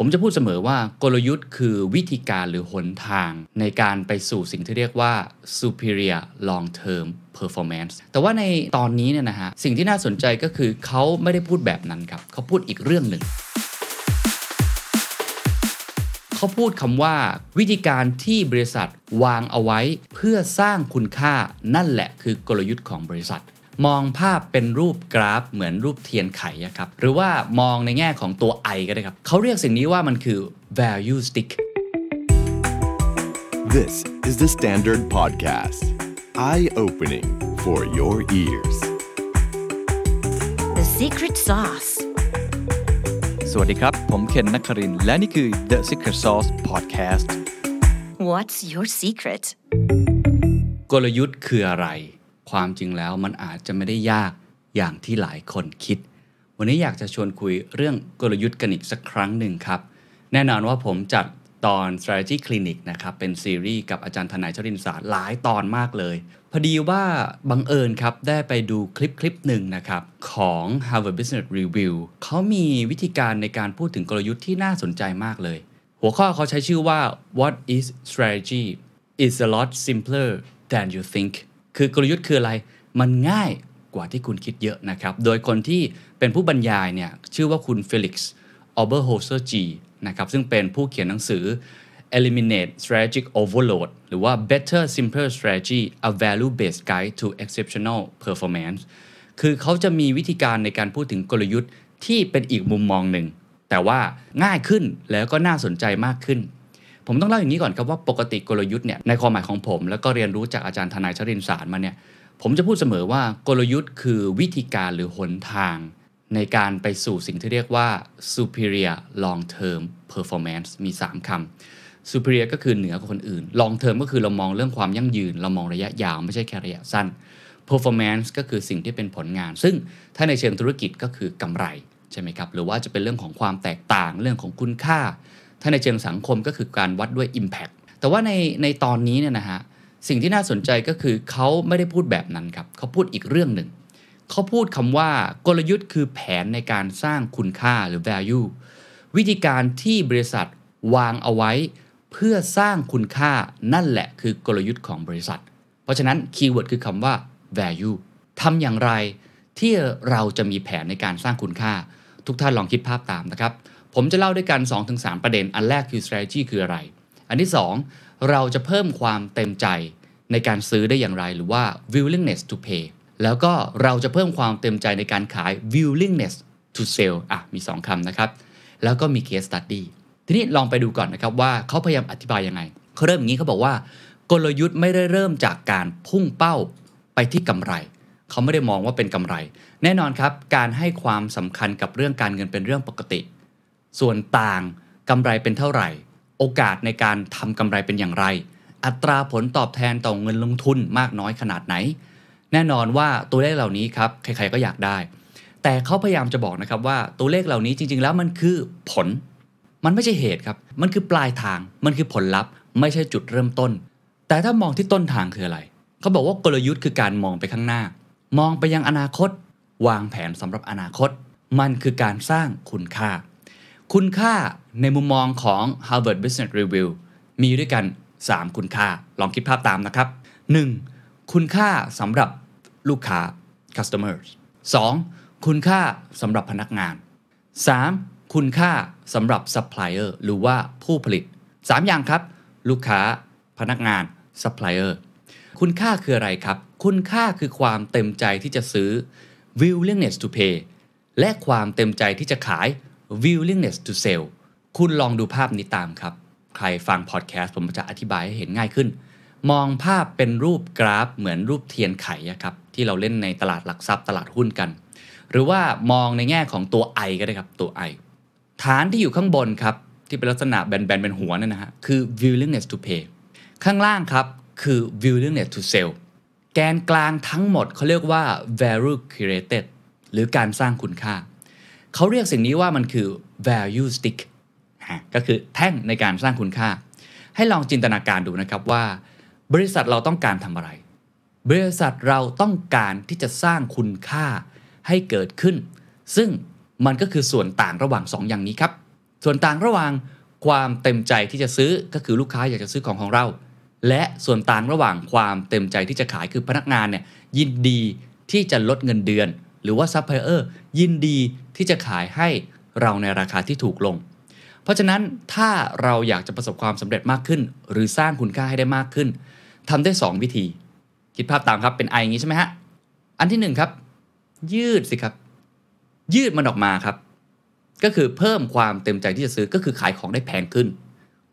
ผมจะพูดเสมอว่ากลยุทธ์คือวิธีการหรือหนทาง ในการไปสู่สิ่งที่เรียกว่า superior long term performance แต่ว่าในตอนนี้เนี่ยนะฮะ สิ่งที่น่าสนใจก็คือเขาไม่ได้พูดแบบนั้นครับ เขาพูดอีกเรื่องหนึ่ง เขาพูดคำว่าวิธีการที่บริษัทวางเอาไว้เพื่อสร้างคุณค่านั่นแหละคือกลยุทธ์ของบริษัท มองภาพเป็นรูปกราฟเหมือนรูปเทียนไขครับหรือว่ามองในแง่ของตัว I ก็ได้ครับเขาเรียกสิ่งนี้ว่ามันคือ value stick This is the Standard Podcast Eye Opening for your ears The secret sauce สวัสดีครับ ผมเคนนักคริน และนี่คือ The Secret Sauce Podcast What's your secret กลยุทธ์คืออะไร ความจริงแล้วมันอาจจะไม่ได้ยากอย่างที่หลายคนคิด วันนี้อยากจะชวนคุยเรื่องกลยุทธ์กันอีกสักครั้งหนึ่งครับ แน่นอนว่าผมจัดตอน strategy clinic นะครับ เป็นซีรีส์กับอาจารย์ทนายชรินสารหลายตอนมากเลย พอดีว่าบังเอิญครับ ได้ไปดูคลิปคลิปหนึ่งนะครับ ของ Harvard Business Review เขามีวิธีการในการพูดถึงกลยุทธ์ที่น่าสนใจมากเลย หัวข้อเขาใช้ชื่อว่า What is strategy is a lot simpler than you think คือกลยุทธ์คืออะไร มันง่ายกว่าที่คุณคิดเยอะนะครับ โดยคนที่เป็นผู้บรรยายเนี่ยชื่อว่าคุณ Felix Oberholzer-Gee นะครับซึ่งเป็นผู้เขียนหนังสือ Eliminate Strategic Overload หรือว่า Better Simpler Strategy a Value-Based Guide to Exceptional Performance คือเขาจะมีวิธีการในการพูดถึงกลยุทธ์ที่เป็นอีกมุมมองหนึ่ง แต่ว่าง่ายขึ้นแล้วก็น่าสนใจมากขึ้น ผมต้องเล่าอย่างนี้ก่อนครับว่าปกติกลยุทธ์เนี่ยในความหมายของผม แล้วก็เรียนรู้จากอาจารย์ทนายชรินสารมาเนี่ยผมจะพูดเสมอว่ากลยุทธ์คือวิธีการหรือหนทาง ในการไปสู่สิ่งที่เรียกว่า superior long term performance มี 3คำ superior ก็คือเหนือกว่าคนอื่น long term ก็คือเรามองเรื่องความยั่งยืน เรามองระยะยาวไม่ใช่แค่ระยะสั้น performance ก็คือสิ่งที่เป็นผลงาน ซึ่งถ้าในเชิงธุรกิจก็คือกำไรใช่ไหมครับ หรือว่าจะเป็นเรื่องของความแตกต่างเรื่องของคุณค่า ถ้าในเชิงสังคมก็คือการวัดด้วย Impact แต่ว่าในในตอนนี้เนี่ยนะฮะสิ่งที่น่าสนใจก็คือเขาไม่ได้พูดแบบนั้นครับเขาพูดอีกเรื่องหนึ่งเขาพูดคำว่ากลยุทธ์คือแผนในการสร้างคุณค่าหรือ value วิธีการที่บริษัทวางเอาไว้ เพื่อสร้างคุณค่านั่นแหละคือกลยุทธ์ของบริษัท เพราะฉะนั้นคีย์เวิร์ดคือคำว่า value ทำอย่างไรที่เราจะมีแผนในการสร้างคุณค่า ทุกท่านลองคิดภาพตามนะครับ ผมจะเล่าด้วยกัน 2-3 ประเด็น อันแรกคือ strategy คืออะไร อันที่ 2 เราจะเพิ่มความเต็มใจในการซื้อได้อย่างไรหรือว่า willingness to pay แล้วก็เราจะเพิ่มความเต็มใจในการขาย willingness to sell อะมี 2คำนะครับ แล้วก็มี case study ทีนี้ลองไปดูก่อนนะครับว่าเขาพยายามอธิบายยังไงเขาเริ่มอย่างนี้เขาบอกว่ากลยุทธ์ไม่ได้เริ่มจากการพุ่งเป้าไปที่กำไร เขาไม่ได้มองว่าเป็นกำไร แน่นอนครับ การให้ความสำคัญกับเรื่องการเงินเป็นเรื่องปกติ ส่วนต่างกำไรเป็นเท่าไหร่ โอกาสในการทำกำไรเป็นอย่างไร อัตราผลตอบแทนต่อเงินลงทุนมากน้อยขนาดไหน แน่นอนว่าตัวเลขเหล่านี้ครับใครๆก็อยากได้ แต่เขาพยายามจะบอกนะครับว่าตัวเลขเหล่านี้จริง ๆ แล้วมันคือผล มันไม่ใช่เหตุครับ มันคือปลายทาง มันคือผลลัพธ์ ไม่ใช่จุดเริ่มต้น แต่ถ้ามองที่ต้นทางคืออะไร เขาบอกว่ากลยุทธ์คือการมองไปข้างหน้า มองไปยังอนาคต วางแผนสำหรับอนาคต มันคือการสร้างคุณค่า คุณค่าในมุมมองของ Harvard Business Review มีด้วยกัน 3 คุณค่า ลองคิดภาพตามนะครับ 1. คุณค่าสำหรับลูกค้า customers 2. คุณค่าสำหรับพนักงาน 3. คุณค่าสำหรับ supplier หรือว่าผู้ผลิต 3 อย่างครับ ลูกค้า พนักงาน supplier คุณค่าคืออะไรครับ คุณค่าคือความเต็มใจที่จะซื้อ willingness to pay และความเต็มใจที่จะขาย willingness to sell คุณลองดูภาพนี้ตามครับ ใครฟังพอดแคสต์ผมจะอธิบายให้เห็นง่ายขึ้น มองภาพเป็นรูปกราฟเหมือนรูปเทียนไขครับที่เราเล่นในตลาดหลักทรัพย์ตลาดหุ้นกัน หรือว่ามองในแง่ของตัว I ก็ได้ครับตัว I ฐานที่อยู่ข้างบนครับที่เป็นลักษณะแบนๆเป็นหัวนั่นนะฮะคือ willingness to pay ข้างล่างครับคือ willingness to sell แกนกลางทั้งหมดเขาเรียกว่า value created หรือการสร้างคุณค่า เขาเรียกสิ่งนี้ว่ามันคือ value stick ก็คือแท่งในการสร้างคุณค่า ให้ลองจินตนาการดูนะครับว่า บริษัทเราต้องการทำอะไร บริษัทเราต้องการที่จะสร้างคุณค่าให้เกิดขึ้น ซึ่งมันก็คือส่วนต่างระหว่าง 2 อย่างนี้ครับ ส่วนต่างระหว่างความเต็มใจที่จะซื้อก็คือลูกค้าอยากจะซื้อของของเรา และส่วนต่างระหว่างความเต็มใจที่จะขายคือพนักงานเนี่ยยินดีที่จะลดเงินเดือน หรือว่าซัพพลายเออร์ ยินดีที่จะขายให้เราในราคาที่ถูกลง เพราะฉะนั้นถ้าเราอยากจะประสบความสำเร็จมากขึ้น หรือสร้างคุณค่าให้ได้มากขึ้นทำได้ 2 วิธี คิดภาพตามครับเป็นไออย่างนี้ใช่ไหมฮะอันที่หนึ่งครับ ยืดสิครับ ยืดมันออกมาครับ ก็คือเพิ่มความเต็มใจที่จะซื้อก็คือขายของได้แพงขึ้น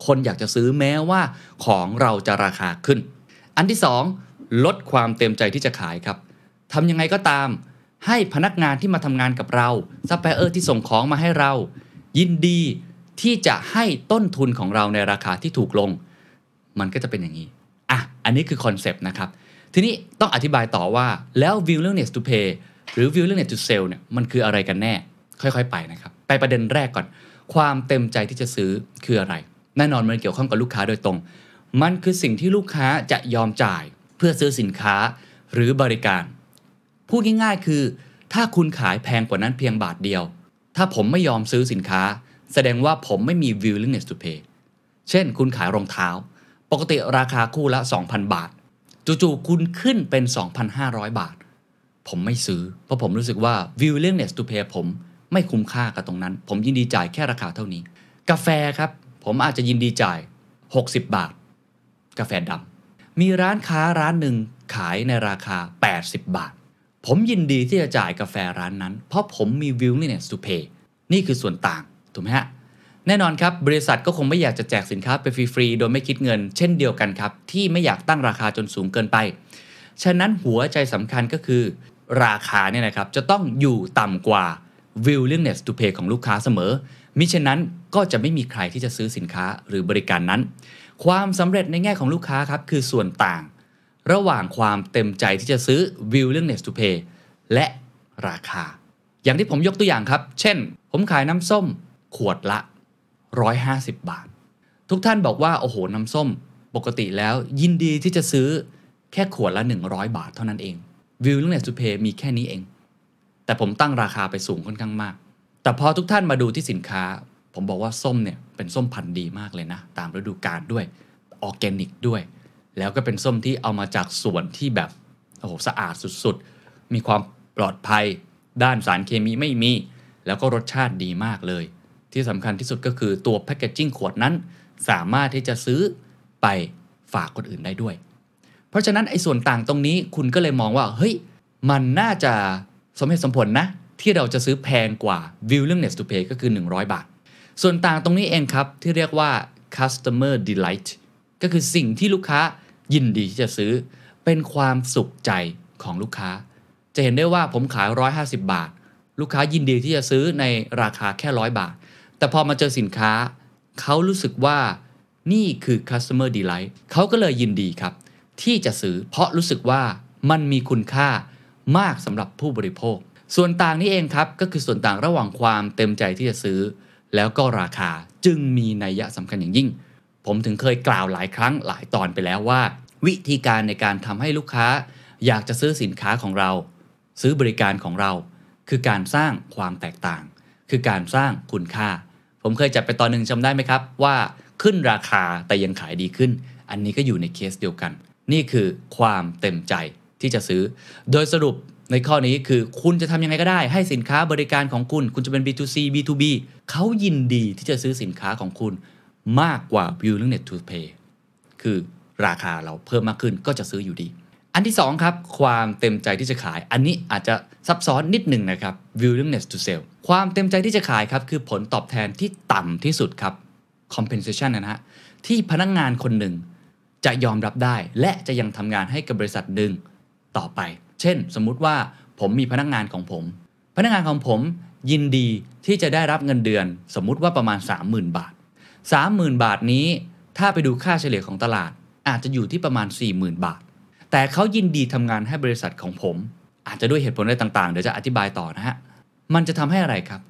คนอยากจะซื้อแม้ว่าของเราจะราคาขึ้น อันที่ 2 ลดความเต็มใจที่จะขายครับทำยังไงก็ตาม ให้พนักงานที่มาทำงานกับเราซัพพลายเออร์ที่ส่งของมาให้เรา ยินดีที่จะให้ต้นทุนของเราในราคาที่ถูกลง มันก็จะเป็นอย่างนี้ อะ อันนี้คือ concept นะครับ ทีนี้ต้องอธิบายต่อว่าแล้ว willingness to pay หรือ willingness to sell เนี่ยมันคืออะไรกันแน่ ค่อยๆ ไปนะครับ ไปประเด็นแรกก่อน ความเต็มใจที่จะซื้อคืออะไร แน่นอนมันเกี่ยวข้องกับลูกค้าโดยตรง มันคือสิ่งที่ลูกค้าจะยอมจ่ายเพื่อซื้อสินค้าหรือบริการ พูดง่ายๆ คือ ถ้าคุณขายแพงกว่านั้นเพียงบาทเดียว ถ้าผมไม่ยอมซื้อสินค้า แสดงว่าผมไม่มี willingness to pay เช่น คุณขายรองเท้า ปกติราคาคู่ละ 2,000 บาท จู่ๆคุณขึ้นเป็น 2,500 บาท ผมไม่ซื้อ เพราะผมรู้สึกว่า willingness to pay ผมไม่คุ้มค่ากับตรงนั้น ผมยินดีจ่ายแค่ราคาเท่านี้ กาแฟครับ ผมอาจจะยินดีจ่าย 60 บาท กาแฟดำมีร้านค้าร้านหนึ่งขายในราคา 80 บาท ผมยินดีที่จะจ่ายกาแฟร้านนั้น เพราะผมมี willingness to pay นี่คือส่วนต่าง ถูกไหมฮะ แน่นอนครับ บริษัทก็คงไม่อยากจะแจกสินค้าไปฟรีๆ โดยไม่คิดเงิน เช่นเดียวกันครับ ที่ไม่อยากตั้งราคาจนสูงเกินไป ฉะนั้นหัวใจสำคัญก็คือ ราคาเนี่ยนะครับ จะต้องอยู่ต่ำกว่า willingness to pay ของลูกค้าเสมอ มิฉะนั้นก็จะไม่มีใครที่จะซื้อสินค้าหรือบริการนั้น ความสำเร็จในแง่ของลูกค้าครับคือส่วนต่าง ระหว่างความเต็มใจที่จะซื้อ willingness to pay และราคา อย่างที่ผมยกตัวอย่างครับ เช่น ผมขายน้ำส้มขวดละ 150 บาท ทุกท่านบอกว่า โอ้โห น้ำส้ม ปกติแล้วยินดีที่จะซื้อแค่ขวดละ 100 บาทเท่านั้นเอง willingness to pay มีแค่นี้เอง แต่ผมตั้งราคาไปสูงค่อนข้างมาก แต่พอทุกท่านมาดูที่สินค้า ผมบอกว่าส้มเนี่ยเป็นส้มพันธุ์ดีมากเลยนะ ตามฤดูกาลด้วย ออร์แกนิกด้วย แล้วก็เป็นส้มที่เอามาจากสวนที่แบบโอ้โหสะอาดสุดๆ มีความปลอดภัย ด้านสารเคมีไม่มี แล้วก็รสชาติดีมากเลย ที่สำคัญที่สุดก็คือตัว packaging ขวดนั้น สามารถที่จะซื้อไปฝากคนอื่นได้ด้วย เพราะฉะนั้นไอ้ส่วนต่างตรงนี้คุณก็เลยมองว่าเฮ้ยมันน่าจะสมเหตุสมผลนะ ที่เราจะซื้อแพงกว่า willingness to pay ก็คือ 100 บาท ส่วนต่างตรงนี้เองครับที่เรียกว่า customer delight ก็คือสิ่งที่ลูกค้า ยินดีที่จะซื้อ เป็นความสุขใจของลูกค้า จะเห็นได้ว่าผมขาย 150 บาท ลูกค้ายินดีที่จะซื้อในราคาแค่ร้อยบาท แต่พอมาเจอสินค้า เขารู้สึกว่านี่คือ customer delight เขาก็เลยยินดีครับ ที่จะซื้อเพราะรู้สึกว่ามันมีคุณค่ามากสำหรับผู้บริโภค ส่วนต่างนี้เองครับก็คือส่วนต่างระหว่างความเต็มใจที่จะซื้อ แล้วก็ราคาจึงมีนัยยะสำคัญอย่างยิ่ง ผมถึงเคยกล่าวหลายครั้งหลายตอนไปแล้วว่า วิธีการในการทำให้ลูกค้า อยากจะซื้อสินค้าของเรา ซื้อบริการของเรา คือการสร้างความแตกต่าง คือการสร้างคุณค่า ผมเคยจัดไปตอนหนึ่งจำได้ไหมครับ ว่าขึ้นราคาแต่ยังขายดีขึ้น อันนี้ก็อยู่ในเคสเดียวกัน นี่คือความเต็มใจที่จะซื้อ โดยสรุปในข้อนี้คือคุณจะทำยังไงก็ได้ ให้สินค้าบริการของคุณ คุณจะเป็น B2C B2B เขายินดีที่จะซื้อสินค้าของคุณมากกว่า willingness to pay คือ ราคาเราเพิ่มมากขึ้นก็จะซื้ออยู่ดี อันที่2ครับความเต็มใจที่จะขาย อันนี้อาจจะซับซ้อนนิดหนึ่งนะครับ willingness to sell ความเต็มใจที่จะขายครับคือผลตอบแทนที่ต่ำที่สุดครับ compensation นะฮะที่พนักงงานคนหนึ่งจะยอมรับได้ และจะยังทำงานให้กับบริษัทหนึ่งต่อไป เช่น สมมุติว่าผมมีพนักงงานของผม พนักงานของผมยินดีที่จะได้รับเงินเดือน สมมุติว่าประมาณ 30,000 บาท 30,000 บาทนี้ ถ้าไปดูค่าเฉลี่ยของตลาด อาจจะอยู่ที่ประมาณ 40,000 บาท แต่เขายินดีทำงานให้บริษัทของผม อาจจะด้วยเหตุผลอะไรต่างๆ เดี๋ยวจะอธิบายต่อนะฮะ มันจะทำให้อะไรครับ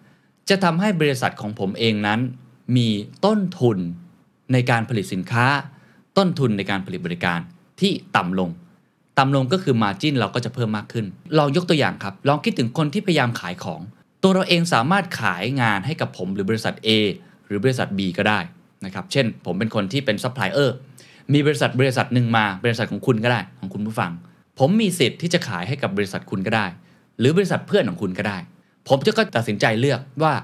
จะทำให้บริษัทของผมเองนั้น มีต้นทุนในการผลิตสินค้า ต้นทุนในการผลิตบริการที่ต่ำลง ต่ำลงก็คือมาจิ้นเราก็จะเพิ่มมากขึ้น ลองยกตัวอย่างครับ ลองคิดถึงคนที่พยายามขายของ ตัวเราเองสามารถขายงานให้กับผมหรือบริษัท A หรือบริษัท B ก็ได้นะครับ เช่น ผมเป็นคนที่เป็นซัพพลายเออร์ มีบริษัทบริษัทหนึ่งมาบริษัทของคุณก็ได้ ของคุณผู้ฟัง ผมมีสิทธิ์ที่จะขายให้กับบริษัทคุณก็ได้ หรือบริษัทเพื่อนของคุณก็ได้ ผมจะก็ตัดสินใจเลือกว่า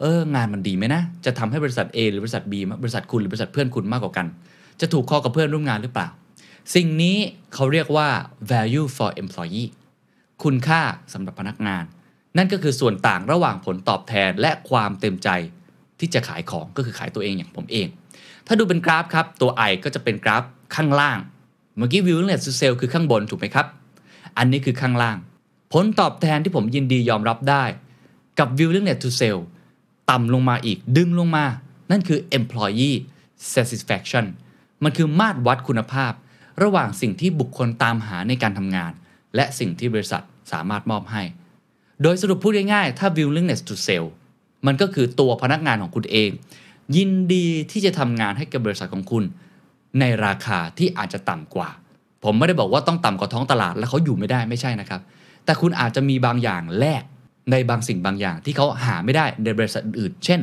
เอองานมันดีไหมนะ จะทำให้บริษัท A หรือบริษัท B บริษัทคุณหรือบริษัทเพื่อนคุณมากกว่ากัน จะถูกคอกับเพื่อนร่วมงานหรือเปล่า สิ่งนี้เขาเรียกว่า value for employee คุณค่าสำหรับพนักงาน นั่นก็คือส่วนต่างระหว่างผลตอบแทนและความเต็มใจที่จะขายของก็คือขายตัวเองอย่างผมเอง ถ้าดูเป็นกราฟครับ ตัว I ก็จะเป็นกราฟข้างล่าง เมื่อกี้ willingness to sell คือข้างบนถูกไหมครับ อันนี้คือข้างล่าง ผลตอบแทนที่ผมยินดียอมรับได้ กับ willingness to sell ต่ำลงมาอีกดึงลงมา นั่นคือ employee satisfaction มันคือมาตรวัดคุณภาพ ระหว่างสิ่งที่บุคคลตามหาในการทำงาน และสิ่งที่บริษัทสามารถมอบให้ โดยสรุปพูดง่ายๆ ถ้า willingness to sell มันก็คือตัวพนักงานของคุณเอง ยินดีที่จะทำงานให้กับบริษัทของคุณ ในราคาที่อาจจะต่ำกว่า ผมไม่ได้บอกว่าต้องต่ำกว่าท้องตลาดแล้วเขาอยู่ไม่ได้ไม่ใช่นะครับ แต่คุณอาจจะมีบางอย่างแลกในบางสิ่งบางอย่างที่เขาหาไม่ได้ในบริษัทอื่น เช่น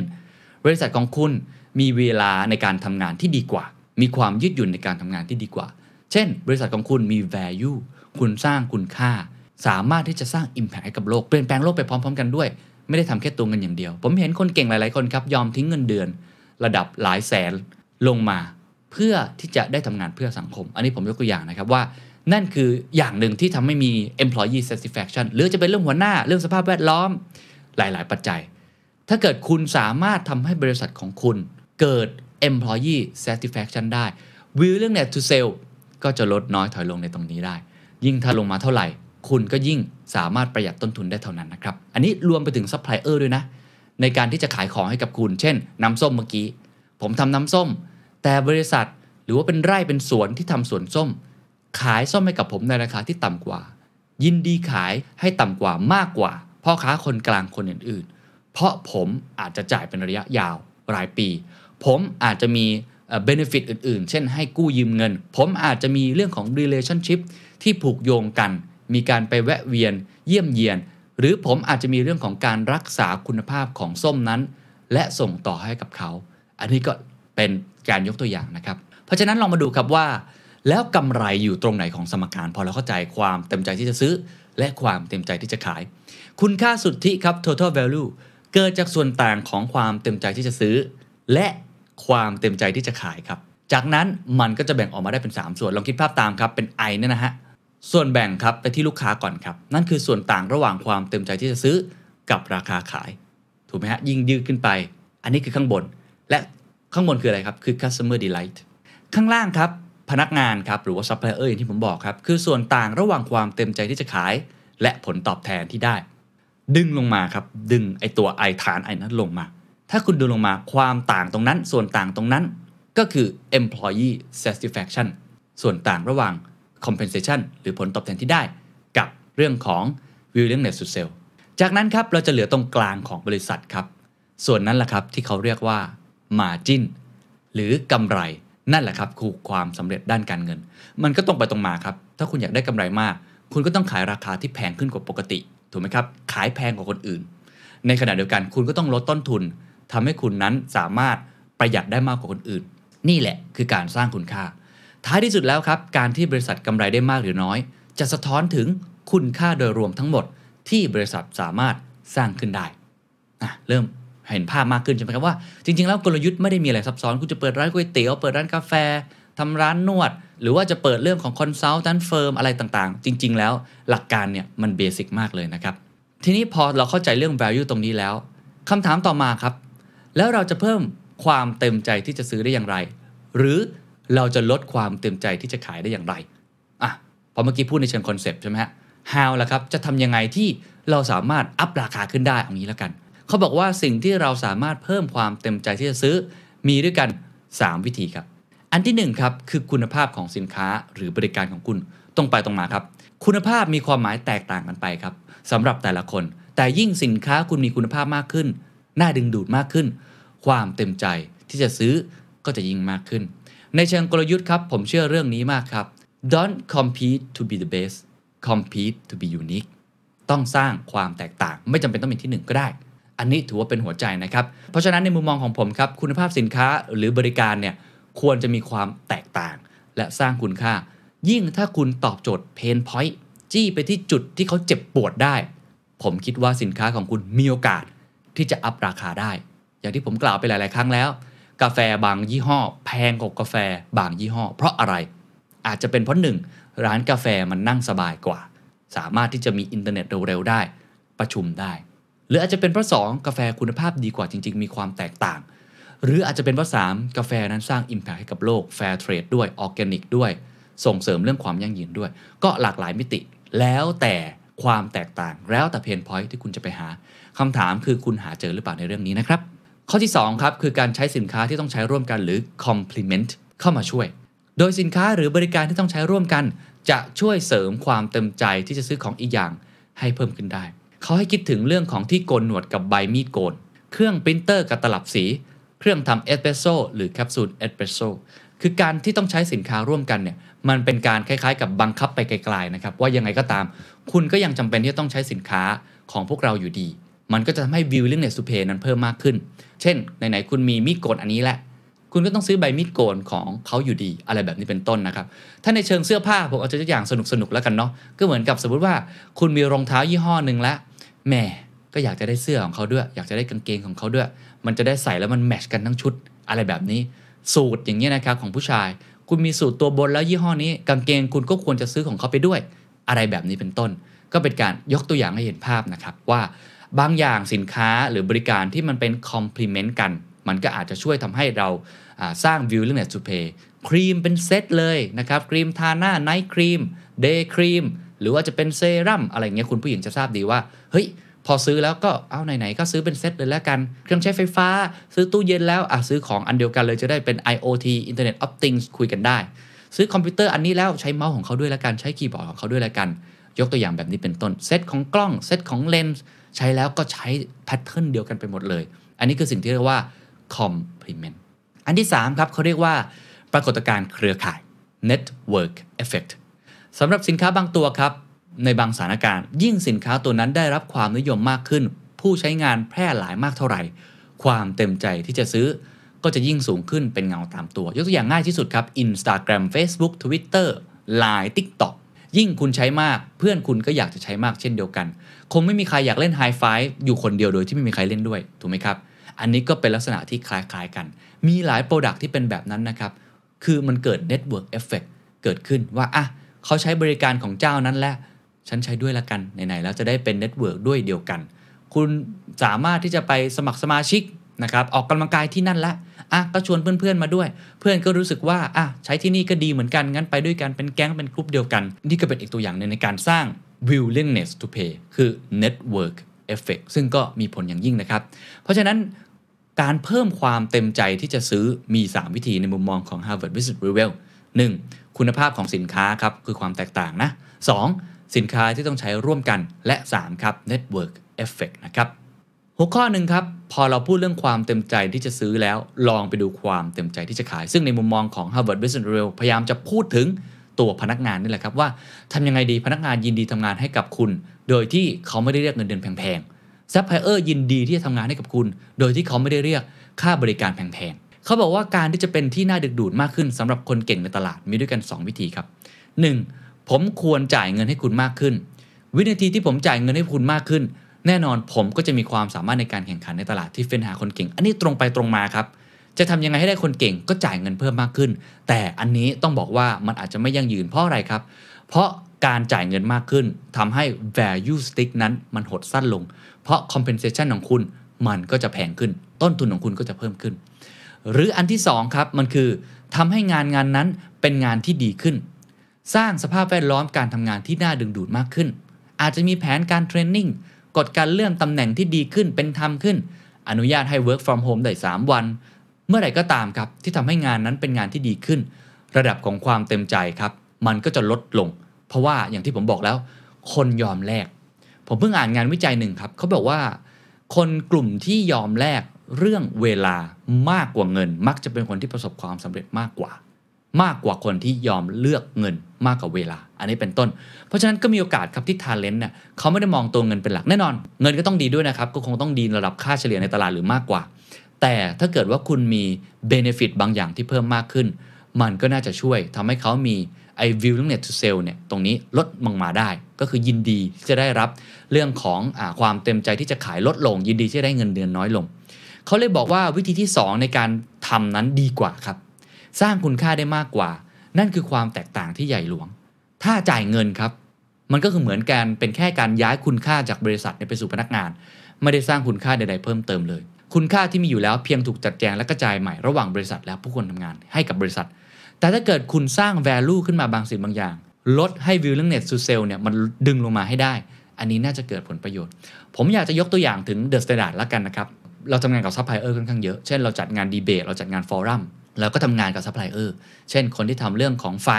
บริษัทของคุณมีเวลาในการทำงานที่ดีกว่า มีความยืดหยุ่นในการทำงานที่ดีกว่า เช่น บริษัทของคุณมี value คุณสร้างคุณค่า สามารถที่จะสร้าง impact ให้กับโลก เปลี่ยนแปลงโลกไปพร้อม ๆ กันด้วย ไม่ได้ทำแค่ตัวเงินอย่างเดียว ผมเห็นคนเก่งหลาย ๆ คนครับ ยอมทิ้งเงินเดือน ระดับหลายแสนลงมา เพื่อที่จะได้ทำงานเพื่อสังคม อันนี้ผมยกตัวอย่างนะครับว่า นั่นคืออย่างหนึ่งที่ทำให้มี employee satisfaction หรือจะเป็นเรื่องหัวหน้าเรื่องสภาพแวดล้อมหลาย ๆ ปัจจัย ถ้าเกิดคุณสามารถทำให้บริษัทของคุณเกิด employee satisfaction ได้ willingness to sell ก็จะลดน้อยถอยลงในตรงนี้ได้ ยิ่งถ้าลงมาเท่าไหร่ คุณก็ยิ่งสามารถประหยัดต้นทุนได้เท่านั้นนะครับ อันนี้รวมไปถึงซัพพลายเออร์ด้วยนะ ในการที่จะขายของให้กับคุณ เช่น น้ำส้มเมื่อกี้ ผมทำน้ำส้ม แต่บริษัทหรือว่าเป็นไร่เป็นสวนที่ทำสวนส้ม ขายส้มให้กับผมในราคาที่ต่ำกว่า ยินดีขายให้ต่ำกว่ามากกว่า พ่อค้าคนกลางคนอื่น ๆ เพราะผมอาจจะจ่ายเป็นระยะยาวรายปี ผมอาจจะมีเบนฟิตอื่น ๆ เช่น ให้กู้ยืมเงิน ผมอาจจะมีเรื่องของ relationship ที่ผูกโยงกัน มีการไปแวะเวียน เยี่ยมเยียน หรือผมอาจจะมีเรื่องของการรักษาคุณภาพของส้มนั้น และส่งต่อให้กับเขา อันนี้ก็เป็นการยกตัวอย่างนะครับ เพราะฉะนั้นลองมาดูครับว่า แล้วกำไรอยู่ตรงไหนของสมการ พอเราเข้าใจความเต็มใจที่จะซื้อ และความเต็มใจที่จะขาย คุณค่าสุทธิครับ total value เกิดจากส่วนต่างของความเต็มใจที่จะซื้อ และความเต็มใจที่จะขายครับ จากนั้นมันก็จะแบ่งออกมาได้เป็น 3 ส่วนลองคิดภาพตามครับเป็น I เนี่ยนะฮะ ส่วนแบ่งครับไปที่ลูกค้าก่อนครับ นั่นคือส่วนต่างระหว่างความเต็มใจที่จะซื้อกับราคาขาย ถูกไหมฮะยิ่งยืดขึ้นไป อันนี้คือข้างบน และข้างบนคืออะไรครับ คือ customer delight ข้างล่างครับ พนักงานครับ หรือว่า supplier อย่างที่ผมบอกครับ คือส่วนต่างระหว่างความเต็มใจที่จะขาย และผลตอบแทนที่ได้ ดึงลงมาครับ ดึงไอตัวไอฐานไอนั้นลงมา ถ้าคุณดูลงมาความต่างตรงนั้น ส่วนต่างตรงนั้นก็คือ employee satisfaction ส่วนต่างระหว่าง compensation หรือผลตอบแทนที่ได้ กับเรื่องของ willingness to sell จากนั้นครับเราจะเหลือตรงกลางของบริษัทครับ ส่วนนั้นแหละครับที่เขาเรียกว่า margin หรือกำไรนั่นแหละครับคือความสำเร็จด้านการเงิน มันก็ตรงไปตรงมาครับ ถ้าคุณอยากได้กำไรมาก คุณก็ต้องขายราคาที่แพงขึ้นกว่าปกติถูกไหมครับ ขายแพงกว่าคนอื่น ในขณะเดียวกันคุณก็ต้องลดต้นทุนทำให้คุณนั้นสามารถประหยัดได้มากกว่าคนอื่น นี่แหละคือการสร้างคุณค่า ท้ายที่สุดแล้วครับ การที่บริษัทกำไรได้มากหรือน้อย จะสะท้อนถึงคุณค่าโดยรวมทั้งหมด ที่บริษัทสามารถสร้างขึ้นได้เริ่มเห็นภาพมากขึ้นใช่ไหมครับว่า จริง ๆ แล้วกลยุทธ์ไม่ได้มีอะไรซับซ้อนคุณจะเปิดร้านก๋วยเตี๋ยวเปิดร้านกาแฟทำร้านนวด หรือว่าจะเปิดเรื่องของ consultant firm อะไรต่างๆ จริง ๆ แล้วหลักการเนี่ยมัน basic มากเลยนะครับ ทีนี้พอเราเข้าใจเรื่อง value ตรงนี้แล้วคำถามต่อมาครับ แล้วเราจะเพิ่มความเต็มใจที่จะซื้อได้อย่างไร หรือ เราจะลดความเต็มใจที่จะขายได้อย่างไรอะพอเมื่อกี้พูดในเชิง concept ใช่ไหมฮะ how ล่ะครับ จะทำยังไงที่เราสามารถ up ราคาขึ้นได้เอางี้แล้วกัน เขาบอกว่าสิ่งที่เราสามารถเพิ่มความเต็มใจที่จะซื้อมีด้วยกัน 3 วิธีครับ อันที่1ครับคือคุณภาพของสินค้าหรือบริการของคุณตรงไปตรงมาครับ คุณภาพมีความหมายแตกต่างกันไปครับสำหรับแต่ละคน แต่ยิ่งสินค้าคุณมีคุณภาพมากขึ้น น่าดึงดูดมากขึ้น ความเต็มใจที่จะซื้อก็จะยิ่งมากขึ้น ในเชิงกลยุทธ์ครับ ผมเชื่อเรื่องนี้มากครับ don't compete to be the best compete to be unique ต้องสร้างความแตกต่าง ไม่จำเป็นต้องเป็นที่หนึ่งก็ได้ อันนี้ถือว่าเป็นหัวใจนะครับ เพราะฉะนั้นในมุมมองของผมครับ คุณภาพสินค้าหรือบริการเนี่ยควรจะมีความแตกต่าง และสร้างคุณค่า ยิ่งถ้าคุณตอบโจทย์เพนพอยต์จี้ไปที่จุดที่เขาเจ็บปวดได้ ผมคิดว่าสินค้าของคุณมีโอกาสที่จะอัพราคาได้ อย่างที่ผมกล่าวไปหลาย ๆ ครั้งแล้ว กาแฟบางยี่ห้อ แพงกว่ากาแฟบางยี่ห้อ เพราะอะไรอาจจะเป็นเพราะหนึ่งร้านกาแฟมันนั่งสบายกว่า สามารถที่จะมีอินเทอร์เน็ตเร็วๆได้ ประชุมได้ หรืออาจจะเป็นเพราะสองกาแฟคุณภาพดีกว่าจริง ๆ มีความแตกต่าง หรืออาจจะเป็นเพราะสามกาแฟนั้นสร้าง Impact ให้กับโลก fair trade ด้วยออร์แกนิกด้วย ส่งเสริมเรื่องความยั่งยืนด้วย ก็หลากหลายมิติ แล้วแต่ความแตกต่างแล้วแต่ pain point ที่คุณจะไปหาคำถามคือคุณหาเจอหรือเปล่าในเรื่องนี้นะครับ ข้อที่2ครับคือการใช้สินค้าที่ต้องใช้ร่วมกันหรือ complement เข้ามาช่วย โดยสินค้าหรือบริการที่ต้องใช้ร่วมกัน จะช่วยเสริมความเต็มใจที่จะซื้อของอีกอย่างให้เพิ่มขึ้นได้ เขาให้คิดถึงเรื่องของที่โกนหนวดกับใบมีดโกน เครื่องปรินเตอร์กับตลับสี เครื่องทำเอสเปรสโซหรือแคปซูลเอสเปรสโซคือการที่ต้องใช้สินค้าร่วมกันเนี่ยมันเป็นการคล้ายๆ กับบังคับไปไกลๆนะครับว่ายังไงก็ตาม คุณก็ยังจำเป็นที่จะต้องใช้สินค้าของพวกเราอยู่ดี มันก็จะทำให้ willingness to pay นั้นเพิ่มมากขึ้น เช่นไหนๆคุณมีมีดโกนอันนี้แหละ คุณก็ต้องซื้อใบมีดโกนของเขาอยู่ดีอะไรแบบนี้เป็นต้นนะครับ ถ้าในเชิงเสื้อผ้าผมเอาตัวอย่างสนุกๆแล้วกันเนาะก็เหมือนกับสมมติว่าคุณมีรองเท้ายี่ห้อหนึ่งแล้วแหมก็อยากจะได้เสื้อของเขาด้วย อยากจะได้กางเกงของเขาด้วย มันจะได้ใส่แล้วมันแมชกันทั้งชุดอะไรแบบนี้ สูตรอย่างเงี้ยนะครับของผู้ชาย คุณมีสูตรตัวบนแล้วยี่ห้อนี้ กางเกงคุณก็ควรจะซื้อของเขาไปด้วย อะไรแบบนี้เป็นต้น ก็เป็นการยกตัวอย่างให้เห็นภาพนะครับว่า บางอย่างสินค้าหรือบริการที่มันเป็น complement กัน มันก็อาจจะช่วยทำให้เราอ่าสร้าง willingness to pay ครีมเป็นเซตเลยนะครับ ครีมทาหน้า night cream day cream หรือว่าจะเป็นเซรั่มอะไรเงี้ยคุณผู้หญิงจะทราบดีว่า เฮ้ย พอซื้อแล้วก็เอาไหนๆก็ซื้อเป็นเซตเลยแล้วกัน เครื่องใช้ไฟฟ้า ซื้อตู้เย็นแล้วอะซื้อของอันเดียวกันเลยจะได้เป็น IoT Internet of Things คุยกันได้ ซื้อคอมพิวเตอร์อันนี้แล้วใช้เมาส์ของเขาด้วยแล้วกัน ใช้คีย์บอร์ดของเขาด้วยแล้วกัน ยกตัวอย่างแบบนี้เป็นต้นเซตของกล้องเซตของเลนส์ ใช้แล้วก็ใช้แพทเทิร์นเดียวกันไปหมดเลย อันนี้คือสิ่งที่เรียกว่า complement อันที่ 3 ครับเขาเรียกว่า ปรากฏการณ์เครือข่าย network effect สำหรับสินค้าบางตัวครับ ในบางสถานการณ์ ยิ่งสินค้าตัวนั้นได้รับความนิยมมากขึ้น ผู้ใช้งานแพร่หลายมากเท่าไหร่ ความเต็มใจที่จะซื้อก็จะยิ่งสูงขึ้นเป็นเงาตามตัว ยกตัวอย่างง่ายที่สุดครับ Instagram Facebook Twitter Line TikTok ยิ่งคุณใช้มากเพื่อนคุณก็อยากจะใช้มากเช่นเดียวกัน คงไม่มีใครอยากเล่นไฮไฟอยู่คนเดียวโดยที่ไม่มีใครเล่นด้วยถูกไหมครับ อันนี้ก็เป็นลักษณะที่คล้ายๆกัน มีหลาย product ที่เป็นแบบนั้นนะครับ คือมันเกิด Network Effect เกิดขึ้นว่าอะเขาใช้บริการของเจ้านั้นแหละฉันใช้ด้วยละกันไหนๆแล้วจะได้เป็น network ด้วยเดียวกัน คุณสามารถที่จะไปสมัครสมาชิกนะครับออกกำลังกายที่นั่นละ อะก็ชวนเพื่อนๆมาด้วย เพื่อนก็รู้สึกว่าอะใช้ที่นี่ก็ดีเหมือนกันงั้นไปด้วยกันเป็นแก๊งเป็นกลุ่มเดียวกัน นี่ก็เป็นอีกตัวอย่างหนึ่งในการสร้าง willingness to pay คือ network effect ซึ่งก็มีผลอย่างยิ่งนะครับ เพราะฉะนั้นการเพิ่มความเต็มใจที่จะซื้อมี 3 วิธีในมุมมองของ Harvard Business Review 1. คุณภาพของสินค้าครับ คือความแตกต่างนะ 2. สินค้าที่ต้องใช้ร่วมกันและ 3 ครับ Network Effect นะครับ หัวข้อหนึ่งครับ พอเราพูดเรื่องความเต็มใจที่จะซื้อแล้วลองไปดูความเต็มใจที่จะขาย ซึ่งในมุมมองของ Harvard Business Review พยายามจะพูดถึงตัวพนักงานนี่แหละครับว่าทำยังไงดีพนักงานยินดีทำงานให้กับคุณ โดยที่เขาไม่ได้เรียกเงินเดือนแพงๆซัพพลายเออร์ยินดีที่จะทำงานให้กับคุณ โดยที่เขาไม่ได้เรียกค่าบริการแพงๆเขาบอกว่าการที่จะเป็นที่น่าดึงดูดมากขึ้นสำหรับคนเก่งในตลาดมีด้วยกัน 2 วิธีครับ 1. ผมควรจ่ายเงินให้คุณมากขึ้น วินาทีที่ผมจ่ายเงินให้คุณมากขึ้น แน่นอนผมก็จะมีความสามารถในการแข่งขันในตลาดที่เฟ้นหาคนเก่ง อันนี้ตรงไปตรงมาครับ จะทำยังไงให้ได้คนเก่งก็จ่ายเงินเพิ่มมากขึ้น แต่อันนี้ต้องบอกว่ามันอาจจะไม่ยั่งยืนเพราะอะไรครับ เพราะการจ่ายเงินมากขึ้นทำให้ value stick นั้นมันหดสั้นลง เพราะ compensation ของคุณมันก็จะแพงขึ้น ต้นทุนของคุณก็จะเพิ่มขึ้น หรืออันที่สองครับมันคือทำให้งานงานนั้นเป็นงานที่ดีขึ้น สร้างสภาพแวดล้อมการทำงานที่น่าดึงดูดมากขึ้น อาจจะมีแผนการเทรนนิ่ง กฎการเลื่อนตำแหน่งที่ดีขึ้นเป็นธรรมขึ้น อนุญาตให้ work from home ได้ 3 วัน เมื่อไหร่ก็ตามครับ ที่ทำให้งานนั้นเป็นงานที่ดีขึ้น ระดับของความเต็มใจครับ มันก็จะลดลง เพราะว่าอย่างที่ผมบอกแล้ว คนยอมแลกผมเพิ่งอ่านงานวิจัยหนึ่งครับเขาบอกว่า คนกลุ่มที่ยอมแลกเรื่องเวลามากกว่าเงิน มักจะเป็นคนที่ประสบความสำเร็จมากกว่า มากกว่าคนที่ยอมเลือกเงินมากกว่าเวลา อันนี้เป็นต้น เพราะฉะนั้นก็มีโอกาสครับที่ทาเลนต์เนี่ยเขาไม่ได้มองตัวเงินเป็นหลักแน่นอน เงินก็ต้องดีด้วยนะครับ ก็คงต้องดีระดับค่าเฉลี่ยในตลาดหรือมากกว่า แต่ถ้าเกิดว่าคุณมีเบเนฟิตบางอย่างที่เพิ่มมากขึ้น มันก็น่าจะช่วยทำให้เขามีไอ้ willingness to sell เนี่ยตรงนี้ลดลงมาได้ ก็คือยินดีที่จะได้รับเรื่องของอความเต็มใจที่จะขายลดลง ยินดีที่จะได้เงินเดือนน้อยลงเขาเลยบอกว่าวิธีที่ 2 ในการทำนั้นดีกว่าครับ สร้างคุณค่าได้มากกว่า นั่นคือความแตกต่างที่ใหญ่หลวง ถ้าจ่ายเงินครับ มันก็คือเหมือนการเป็นแค่การย้ายคุณค่าจากบริษัทไปสู่พนักงาน ไม่ได้สร้างคุณค่าใดๆเพิ่มเติมเลย คุณค่าที่มีอยู่แล้วเพียงถูกจัดแจงและกระจายใหม่ระหว่างบริษัทและผู้คนทำงานให้กับบริษัท แต่ถ้าเกิดคุณสร้าง value ขึ้นมาบางสิ่งบางอย่าง ลดให้ willingness to sell เนี่ยมันดึงลงมาให้ได้ อันนี้น่าจะเกิดผลประโยชน์ ผมอยากจะยกตัวอย่างถึง The Standard ละกันนะครับเราทำงานกับซัพพลายเออร์ค่อนข้างเยอะ เช่นเราจัดงานดีเบต เราจัดงาน forum แล้วก็ทำงานกับซัพพลายเออร์เช่นคนที่ทำเรื่องของไฟ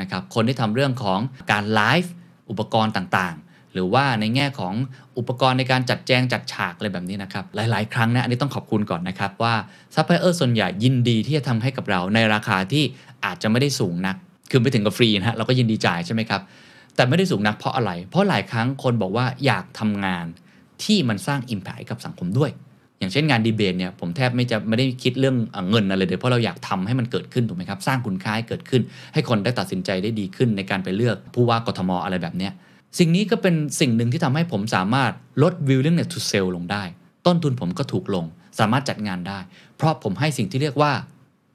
นะครับคนที่ทำเรื่องของการไลฟ์อุปกรณ์ต่างๆ หรือว่าในแง่ของอุปกรณ์ในการจัดแจงจัดฉากอะไรแบบนี้นะครับหลาย ๆ ครั้งนะอันนี้ต้องขอบคุณก่อนนะครับว่าซัพพลายเออร์ส่วนใหญ่ยินดีที่จะทำให้กับเราในราคาที่อาจจะไม่ได้สูงนัก คือไม่ถึงกับฟรีนะฮะเราก็ยินดีจ่ายใช่ไหมครับแต่ไม่ได้สูงนักเพราะอะไร เพราะหลายครั้งคนบอกว่าอยากทำงานที่มันสร้าง Impact กับสังคมด้วย อย่างเช่นงานดีเบตเนี่ยผมแทบไม่จะไม่ได้คิดเรื่องเงินอะไรเลยเพราะเราอยากทำให้มันเกิดขึ้นถูกไหมครับสร้างคุณค่าให้เกิดขึ้น ให้คนได้ตัดสินใจได้ดีขึ้นในการไปเลือกผู้ว่ากทมอะไรแบบเนี้ยสิ่งนี้ก็เป็นสิ่งหนึ่งที่ทำให้ผมสามารถลด willingness to sell ลงได้ ต้นทุนผมก็ถูกลง สามารถจัดงานได้ เพราะผมให้สิ่งที่เรียกว่า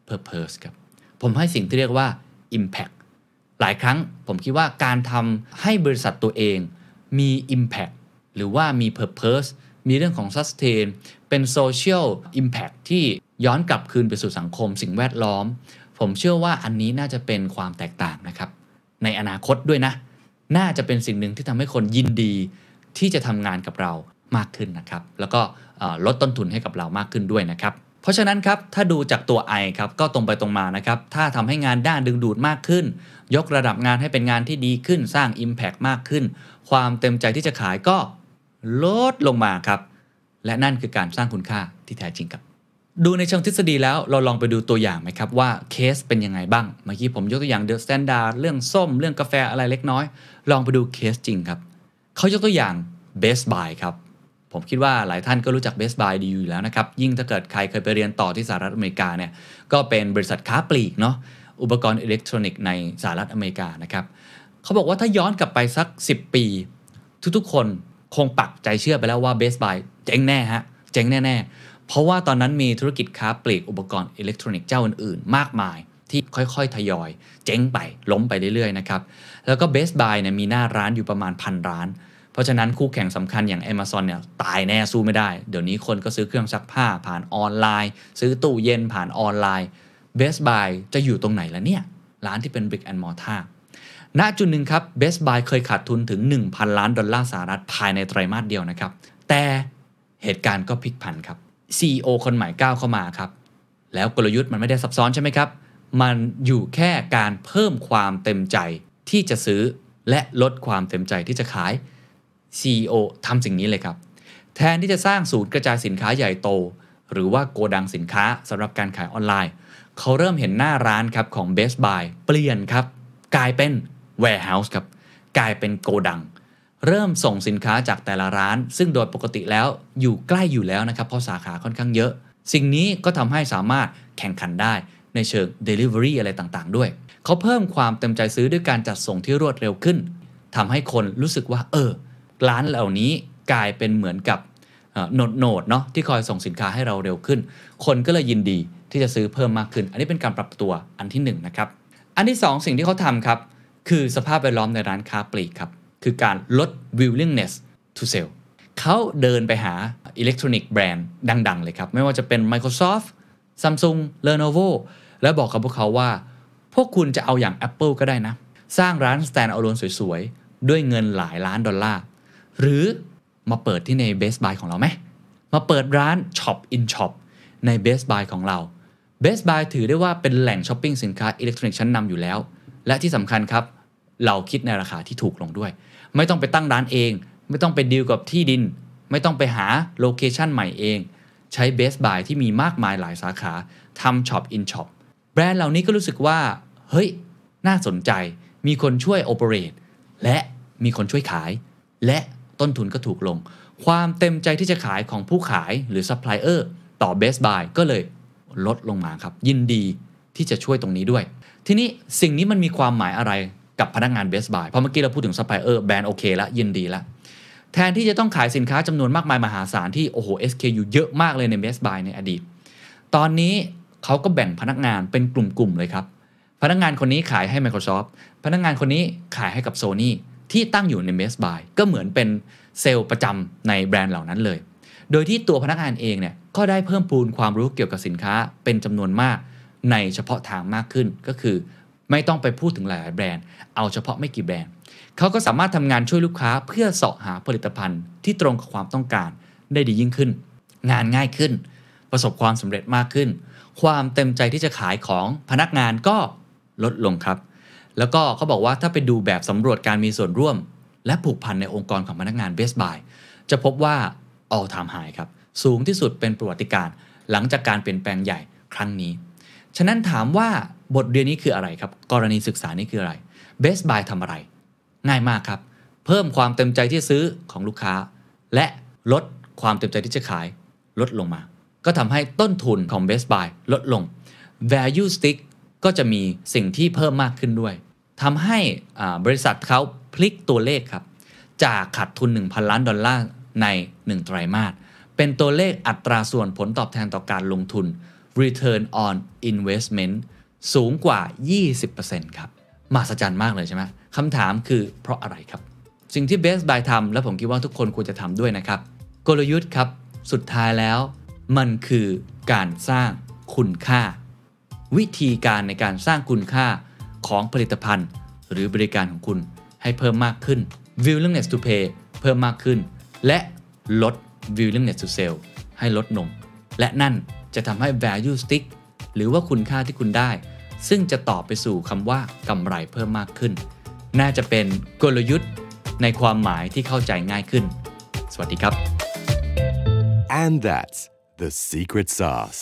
purpose ครับผมให้สิ่งที่เรียกว่า impact หลายครั้งผมคิดว่าการทำให้บริษัทตัวเองมี Impact หรือว่ามี Purpose มีเรื่องของ Sustain เป็น Social Impact ที่ย้อนกลับคืนไปสู่สังคมสิ่งแวดล้อม ผมเชื่อว่าอันนี้น่าจะเป็นความแตกต่างนะครับ ในอนาคตด้วยนะ น่าจะเป็นสิ่งหนึ่งที่ทำให้คนยินดีที่จะทำงานกับเรามากขึ้นนะครับ แล้วก็ลดต้นทุนให้กับเรามากขึ้นด้วยนะครับ เพราะฉะนั้นครับ ถ้าดูจากตัว I ครับก็ตรงไปตรงมานะครับ ถ้าทำให้งานด้านดึงดูดมากขึ้น ยกระดับงานให้เป็นงานที่ดีขึ้น สร้าง Impact มากขึ้น ความเต็มใจที่จะขายก็ ลดลงมาครับ และนั่นคือการสร้างคุณค่าที่แท้จริงครับ ดูในเชิงทฤษฎีแล้วเราลองไปดูตัวอย่างไหมครับว่าเคสเป็นยังไงบ้าง เมื่อกี้ผมยกตัวอย่าง The Standard เรื่องส้ม เรื่องกาแฟอะไรเล็กน้อย ลองไปดูเคสจริงครับเขายกตัวอย่าง Best Buy ครับผมคิดว่าหลายท่านก็รู้จัก Best Buy ดีอยู่แล้วนะครับ ยิ่งถ้าเกิดใครเคยไปเรียนต่อที่สหรัฐอเมริกาเนี่ยก็เป็นบริษัทค้าปลีกเนาะอุปกรณ์อิเล็กทรอนิกส์ในสหรัฐอเมริกานะครับเขาบอกว่าถ้าย้อนกลับไปสัก 10 ปี ทุกๆคน คงปักใจเชื่อไปแล้วว่า Best Buy เจ๊งแน่ฮะ เจ๊งแน่ๆ เพราะว่าตอนนั้นมีธุรกิจค้าปลีกอุปกรณ์อิเล็กทรอนิกส์เจ้าอื่นๆ มากมายที่ค่อยๆ ทยอย เจ๊งไปล้มไปเรื่อยๆ นะครับ แล้วก็ Best Buy เนี่ยมีหน้าร้านอยู่ประมาณพันร้าน เพราะฉะนั้นคู่แข่งสำคัญอย่าง Amazon เนี่ยตายแน่สู้ไม่ได้ เดี๋ยวนี้คนก็ซื้อเครื่องซักผ้าผ่านออนไลน์ ซื้อตู้เย็นผ่านออนไลน์ Best Buy จะอยู่ตรงไหนล่ะเนี่ย ร้านที่เป็น Brick and Mortar ณจุดหนึ่งครับ Best Buy เคยขาดทุนถึง 1,000 ล้านดอลลาร์สหรัฐภายในไตรมาสเดียวนะครับ แต่เหตุการณ์ก็พลิกผันครับ CEO คนใหม่ก้าวเข้ามาครับ แล้วกลยุทธ์มันไม่ได้ซับซ้อนใช่ไหมครับ มันอยู่แค่การเพิ่มความเต็มใจที่จะซื้อและลดความเต็มใจที่จะขาย CEO ทำสิ่งนี้เลยครับ แทนที่จะสร้างศูนย์กระจายสินค้าใหญ่โต หรือว่าโกดังสินค้าสำหรับการขายออนไลน์ เขาเริ่มเห็นหน้าร้านครับของ Best Buy เปลี่ยนครับ กลายเป็น warehouse ครับกลายเป็นโกดัง เริ่มส่งสินค้าจากแต่ละร้าน ซึ่งโดยปกติแล้วอยู่ใกล้อยู่แล้วนะครับเพราะสาขาค่อนข้างเยอะ สิ่งนี้ก็ทำให้สามารถแข่งขันได้ในเชิง Delivery อะไรต่างๆ ด้วย เขาเพิ่มความเต็มใจซื้อด้วยการจัดส่งที่รวดเร็วขึ้นทำให้คนรู้สึกว่าเออร้านเหล่านี้กลายเป็นเหมือนกับโหนดโหนดเนาะที่คอยส่งสินค้าให้เราเร็วขึ้น คนก็เลยยินดีที่จะซื้อเพิ่มมากขึ้น อันนี้เป็นการปรับตัวอันที่1นงนะครับ อันที่ 2 สิ่งที่เขาทำครับ คือสภาพแวดล้อมในร้านค้าปลีกครับ คือการลด willingness to sell เขาเดินไปหาอิเล็กทรอนิกส์แบรนด์ดัง ๆ เลยครับ ไม่ว่าจะเป็น Microsoft Samsung Lenovo แล้วบอกกับพวกเขาว่า พวกคุณจะเอาอย่าง Apple ก็ได้นะ สร้างร้าน stand alone สวย ๆ ด้วยเงินหลายล้านดอลลาร์หรือมาเปิดที่ใน Best Buy ของเราไหม มาเปิดร้าน Shop in Shop ใน Best Buy ของเรา Best Buy ถือได้ว่าเป็นแหล่งช้อปปิ้งสินค้าอิเล็กทรอนิกส์ชั้นนำอยู่แล้ว และที่สำคัญครับ เราคิดในราคาที่ถูกลงด้วย ไม่ต้องไปตั้งร้านเอง ไม่ต้องไปดีลกับที่ดิน ไม่ต้องไปหา location ใหม่เอง ใช้ Best Buy ที่มีมากมายหลายสาขาทำ Shop in Shop แบรนด์เหล่านี้ก็รู้สึกว่า เฮ้ย น่าสนใจ มีคนช่วย operate และมีคนช่วยขาย และต้นทุนก็ถูกลง ความเต็มใจที่จะขายของผู้ขายหรือซัพพลายเออร์ต่อ Best Buy ก็เลยลดลงมาครับ ยินดีที่จะช่วยตรงนี้ด้วย ทีนี้สิ่งนี้มันมีความหมายอะไร กับพนักงาน Best Buy เพราะเมื่อกี้เราพูดถึงซัพพลายเออร์แบรนด์โอเคละยินดีละแทนที่จะต้องขายสินค้าจำนวนมากมายมหาศาลที่โอ้โห SKU เยอะมากเลยใน Best Buy ในอดีต ตอนนี้เขาก็แบ่งพนักงานเป็นกลุ่มๆเลยครับ พนักงานคนนี้ขายให้ Microsoft พนักงานคนนี้ขายให้กับ Sony ที่ตั้งอยู่ใน Best Buy ก็เหมือนเป็นเซลล์ประจำในแบรนด์เหล่านั้นเลย โดยที่ตัวพนักงานเองเนี่ยก็ได้เพิ่มพูนความรู้เกี่ยวกับสินค้าเป็นจำนวนมากในเฉพาะทางมากขึ้นก็คือ ไม่ต้องไปพูดถึงหลายแบรนด์ เอาเฉพาะไม่กี่แบรนด์เขาก็สามารถทำงานช่วยลูกค้าเพื่อเสาะหาผลิตภัณฑ์ที่ตรงกับความต้องการได้ดียิ่งขึ้น งานง่ายขึ้น ประสบความสำเร็จมากขึ้น ความเต็มใจที่จะขายของพนักงานก็ลดลงครับ แล้วก็เขาบอกว่าถ้าไปดูแบบสำรวจการมีส่วนร่วม และผูกพันในองค์กรของพนักงาน Best Buy จะพบว่า all time high ครับ สูงที่สุดเป็นประวัติการ หลังจากการเปลี่ยนแปลงใหญ่ครั้งนี้ ฉะนั้นถามว่า บทเรียนนี้คืออะไรครับ กรณีศึกษานี้คืออะไร Best Buy ทำอะไร ง่ายมากครับ เพิ่มความเต็มใจที่ซื้อของลูกค้า และลดความเต็มใจที่จะขาย ลดลงมา ก็ทำให้ต้นทุนของ Best Buy ลดลง Value Stick ก็จะมีสิ่งที่เพิ่มมากขึ้นด้วยทำให้บริษัทเขาพลิกตัวเลขครับ จากขาดทุน 1,000 ล้านดอลลาร์ใน 1 ไตรมาสเป็นตัวเลขอัตราส่วนผลตอบแทนต่อการลงทุน Return on Investment สูงกว่า 20%ครับมหัศจรรย์มากเลยใช่ไหมคำถามคือเพราะอะไรครับ สิ่งที่ Best Buy ทำและผมคิดว่าทุกคนควรจะทำด้วยนะครับ กลยุทธ์ครับ สุดท้ายแล้ว มันคือการสร้างคุณค่า วิธีการในการสร้างคุณค่าของผลิตภัณฑ์ หรือบริการของคุณให้เพิ่มมากขึ้น willingness to pay เพิ่มมากขึ้น และลด willingness to sell ให้ลดลงและนั่นจะทำให้ value stick หรือว่าคุณค่าที่คุณได้ ซึ่งจะต่อไปสู่คำว่ากำไรเพิ่มมากขึ้น น่าจะเป็นกลยุทธ์ในความหมายที่เข้าใจง่ายขึ้น สวัสดีครับ And that's the secret sauce.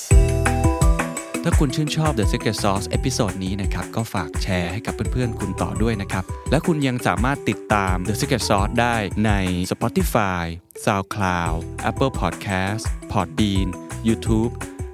ถ้าคุณชื่นชอบ The Secret Sauce episode นี้นะครับ ก็ฝากแชร์ให้กับเพื่อนๆ คุณต่อด้วยนะครับ และคุณยังสามารถติดตาม The Secret Sauce ได้ใน Spotify, SoundCloud, Apple Podcast, Podbean, YouTube